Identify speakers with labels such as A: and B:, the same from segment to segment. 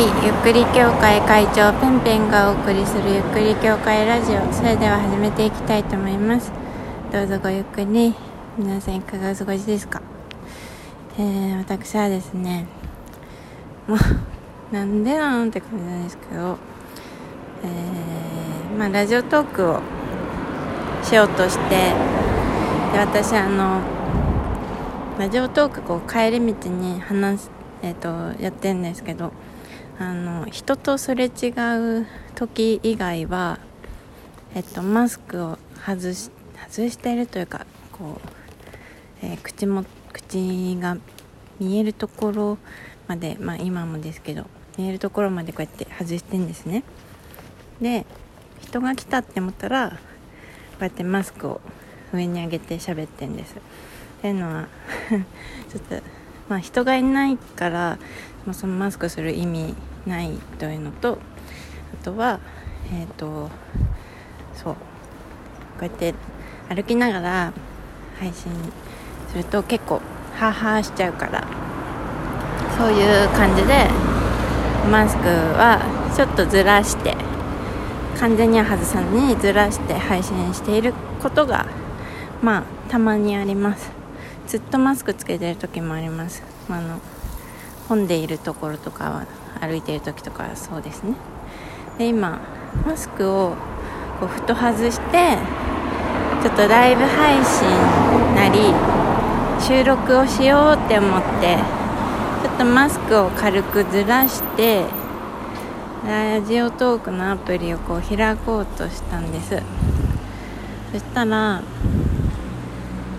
A: いゆっくり協会会長ペンペンがお送りするゆっくり協会ラジオ。それでは始めていきたいと思います。どうぞごゆっくり皆さんいかがお過ごしですか？えー、私はですねもう なんでなんって感じなんですけどえー、まあラジオトークをしようとしてで私あのラジオトークこう帰り道に話すえーと、やってるんですけどあの人とすれ違う時以外は、えっと、マスクを外し外してるというかこう、えー、口も口が見えるところまで、まあ、今もですけど見えるところまでこうやって外してんですね。で人が来たって思ったらこうやってマスクを上に上げて喋ってんです。っていうのは ちょっとまあ、人がいないからもそのマスクする意味ないというのとあとはえっ、ー、とそうこうやって歩きながら配信すると結構ハーハーしちゃうからそういう感じでマスクはちょっとずらして完全には外さずにずらして配信していることがまあたまにあります。ずっとマスクつけてる時もあります。あの混んでいるところとかは歩いている時とかはそうですね。で今マスクをこうふと外してちょっとライブ配信なり収録をしようって思ってちょっとマスクを軽くずらしてラジオトークのアプリをこう開こうとしたんです。そしたら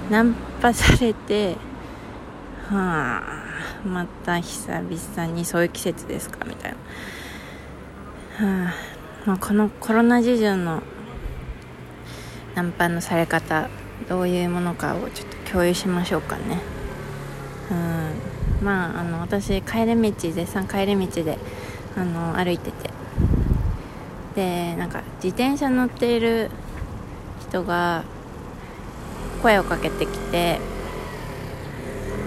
A: ナンパされてはあまた久々にそういう季節ですかみたいな、はあまあ、このコロナ事情のナンパのされ方どういうものかをちょっと共有しましょうかね。うん。まああの私帰り道絶賛帰り道であの歩いてて。でなんか自転車乗っている人が声をかけてきて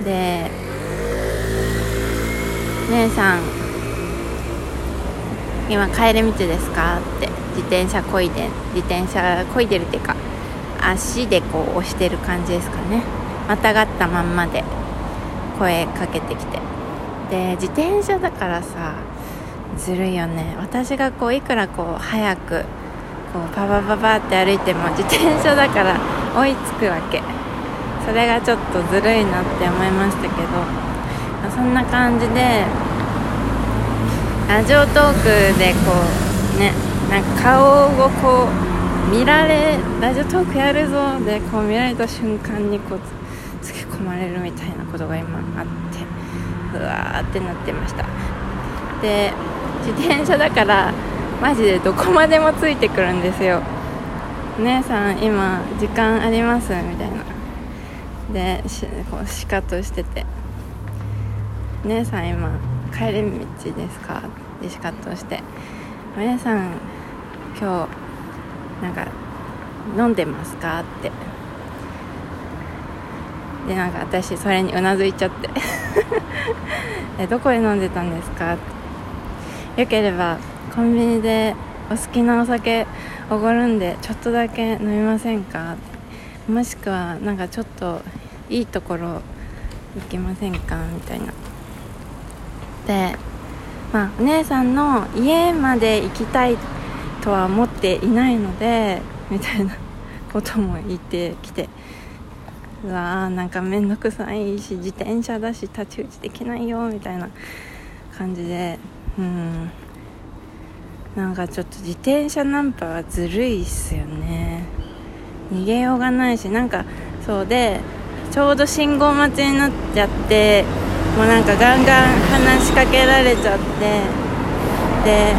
A: で「姉さん今帰り道ですか?」って自転車こいで自転車こいでるっていうか足でこう押してる感じですかね。またがったまんまで声かけてきて。で自転車だからさずるいよね。私がこういくらこう早くこうパパパパって歩いても自転車だから追いつくわけ。それがちょっとずるいなって思いましたけどそんな感じでラジオトークでこうねなんか顔をこう見られラジオトークやるぞでこう見られた瞬間にこうつけ込まれるみたいなことが今あってうわーってなってました。で自転車だからマジでどこまでもついてくるんですよ。姉さん今時間あります？みたいな。でしこうシカトしてて「姉さん今帰り道ですか?」ってシカトして「お姉さん今日なんか飲んでますか?」ってでなんか私それにうなずいちゃって え「どこで飲んでたんですか?」よければコンビニでお好きなお酒おごるんでちょっとだけ飲みませんか？ってもしくはなんかちょっといいところ行きませんかみたいな。でまあお姉さんの家まで行きたいとは思っていないのでみたいなことも言ってきてうわーなんか面倒くさいし自転車だし太刀打ちできないよみたいな感じでうん。なんかちょっと自転車ナンパはずるいっすよね。逃げようがないしなんかそうでちょうど信号待ちになっちゃってもうなんかガンガン話しかけられちゃってで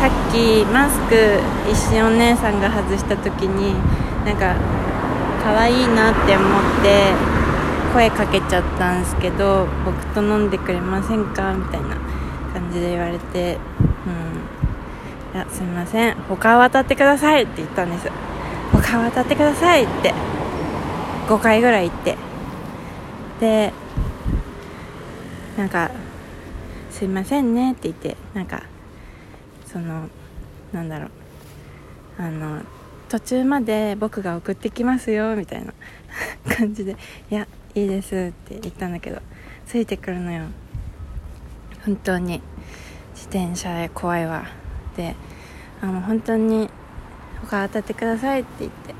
A: さっきマスク一瞬お姉さんが外した時になんか可愛いなって思って声かけちゃったんですけど僕と飲んでくれませんかみたいな感じで言われてうん。いやすみません。他を渡ってくださいって言ったんです。他渡ってくださいって。5回ぐらい行って。でなんか「すいませんね」って言って。なんかそのなんだろう。あの途中まで僕が送ってきますよみたいな。感じで「いやいいです」って言ったんだけど。ついてくるのよ。本当に。自転車へ怖いわ。であの本当に他当たってくださいって言って。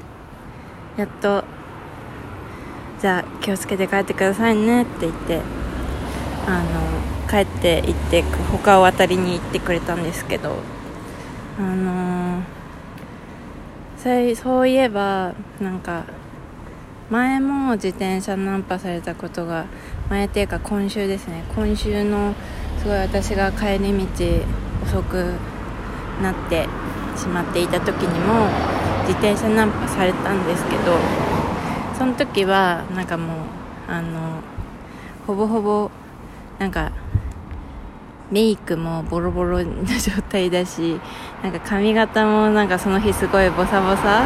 A: やっと。じゃあ気をつけて帰ってくださいねって言って。あの帰って行って他を渡りに行ってくれたんですけど。あのそうそういえばなんか前も自転車ナンパされたことが前っていうか今週ですね。今週のすごい私が帰り道遅くなってしまっていた時にも自転車ナンパされたんですけどその時はなんかもうあのほぼほぼなんかメイクもボロボロな状態だしなんか髪型もなんかその日すごいボサボサ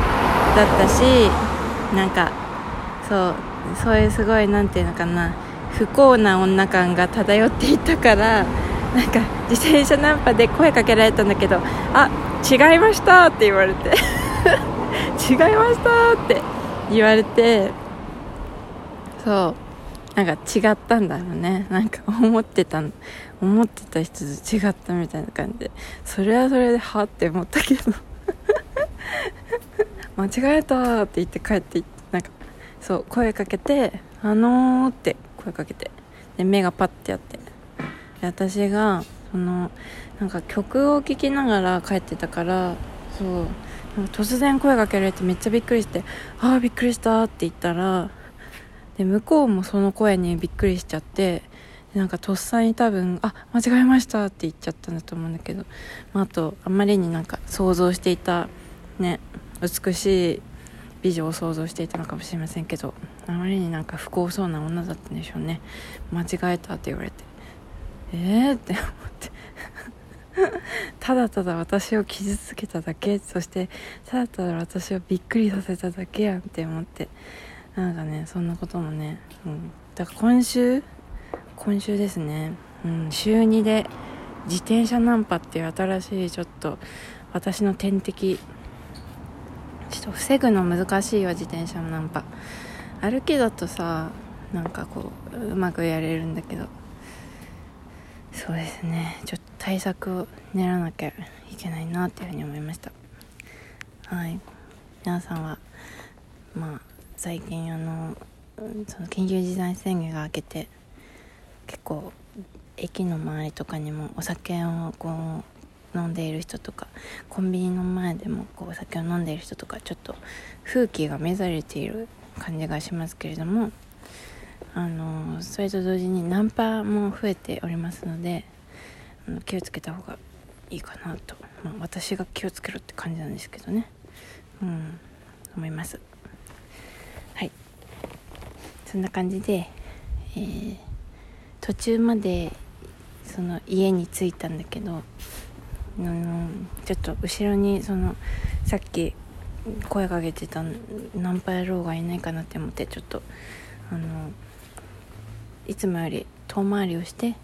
A: だったしなんかそうそういうすごい何て言うのかな不幸な女感が漂っていたからなんか自転車ナンパで声かけられたんだけどあ違いましたって言われて 違いましたって言われて。そう。なんか違ったんだろうね。なんか思ってた思ってた人と違ったみたいな感じで。それはそれではって思ったけど。間違えたって言って帰ってなんかそう声かけて「あのー」って声かけて。で目がパッてやって。私がそのなんか曲を聴きながら帰ってたからそう突然声かけられてめっちゃびっくりして「ああびっくりした」って言ったらで向こうもその声にびっくりしちゃってなんかとっさに多分「あ間違えました」って言っちゃったんだと思うんだけど、まあ、あとあんまりになんか想像していたね美しい美女を想像していたのかもしれませんけどあまりになんか不幸そうな女だったんでしょうね。間違えたって言われて。えーって思って。ただただ私を傷つけただけ。そしてただただ私をびっくりさせただけやんって思って。なんかねそんなこともね、うん、だから今週今週ですね、うん、週2で自転車ナンパっていう新しいちょっと私の天敵。ちょっと防ぐの難しいわ自転車ナンパ。歩きだとさなんかこううまくやれるんだけど。そうですね。ちょっと対策を練らなきゃいけないなっていうふうに思いました。はい。皆さんはまあ最近あのその緊急事態宣言が明けて結構駅の周りとかにもお酒をこう飲んでいる人とかコンビニの前でもこうお酒を飲んでいる人とかちょっと風紀が乱れている感じがしますけれどもあのそれと同時にナンパも増えておりますので気をつけた方がいいかなと、まあ、私が気をつけろって感じなんですけどね。うん思います。はい。そんな感じで、えー、途中までその家に着いたんだけどあのちょっと後ろにそのさっき声かけてたナンパ野郎がいないかなって思ってちょっとあのいつもより遠回りをして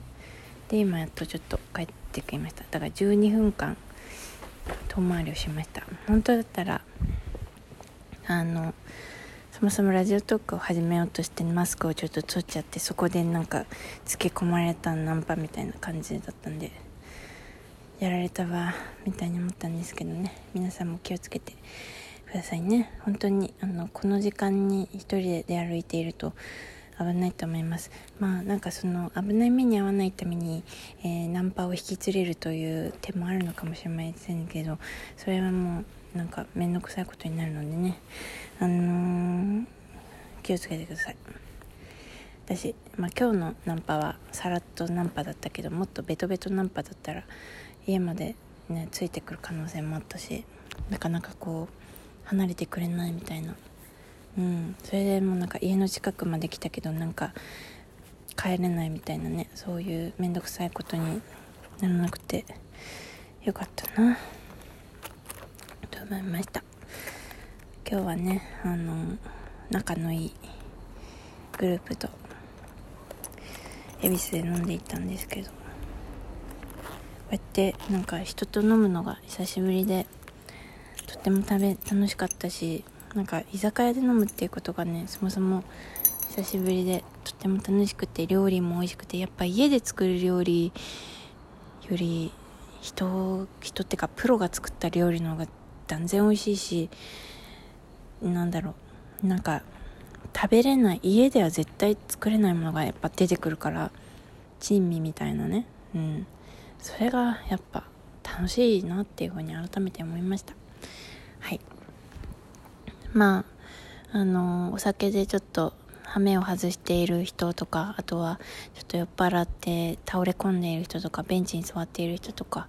A: で今やっとちょっと帰ってきました。だから12分間遠回りをしました。本当だったらあのそもそもラジオトークを始めようとしてマスクをちょっと取っちゃってそこでなんかつけ込まれたナンパみたいな感じだったんでやられたわみたいに思ったんですけどね。皆さんも気をつけてくださいね。本当にあのこの時間に一人で出歩いていると危ないと思います。まあなんかその危ない目に遭わないために、えー、ナンパを引き連れるという手もあるのかもしれませんけどそれはもうなんか面倒くさいことになるのでね。あのー、気をつけてください。私、まあ、今日のナンパはさらっとナンパだったけどもっとベトベトナンパだったら家までねついてくる可能性もあったしなかなかこう離れてくれないみたいな。うん。それでもうなんか家の近くまで来たけどなんか帰れないみたいなねそういう面倒くさいことにならなくてよかったな。と思いました。今日はねあの仲のいいグループと恵比寿で飲んでいったんですけどこうやってなんか人と飲むのが久しぶりでとっても食べ楽しかったしなんか居酒屋で飲むっていうことがねそもそも久しぶりでとっても楽しくて料理も美味しくてやっぱ家で作る料理より人人ってかプロが作った料理の方が断然美味しいしなんだろうなんか食べれない家では絶対作れないものがやっぱ出てくるから珍味みたいなね。うん。それがやっぱ楽しいなっていうふうに改めて思いました。はい。まああのお酒でちょっと羽目を外している人とかあとはちょっと酔っ払って倒れ込んでいる人とかベンチに座っている人とか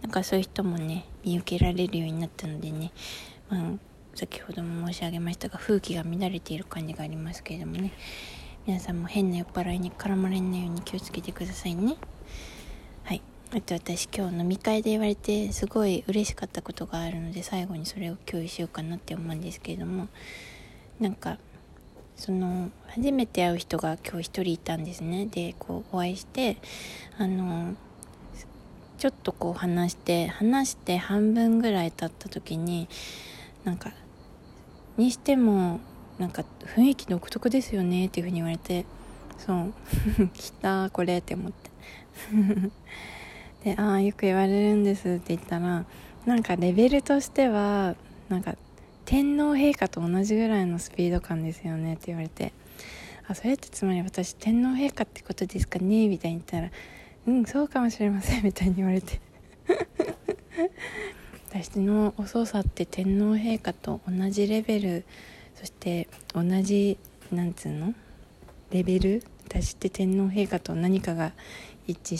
A: なんかそういう人もね見受けられるようになったのでね、まあ、先ほども申し上げましたが風紀が乱れている感じがありますけれどもね皆さんも変な酔っ払いに絡まれないように気をつけてくださいね。あと私今日飲み会で言われてすごい嬉しかったことがあるので最後にそれを共有しようかなって思うんですけれどもなんかその初めて会う人が今日一人いたんですね。でこうお会いしてあのちょっとこう話して話して半分ぐらい経った時になんかにしてもなんか雰囲気独特ですよねっていうふうに言われてそう 来たこれって思って。でああよく言われるんですって言ったらなんかレベルとしてはなんか天皇陛下と同じぐらいのスピード感ですよねって言われてあそれってつまり私天皇陛下ってことですかねみたいに言ったらうんそうかもしれませんみたいに言われて。私のお操作って天皇陛下と同じレベルそして同じなんつうの？レベル？私って天皇陛下と何かが一致し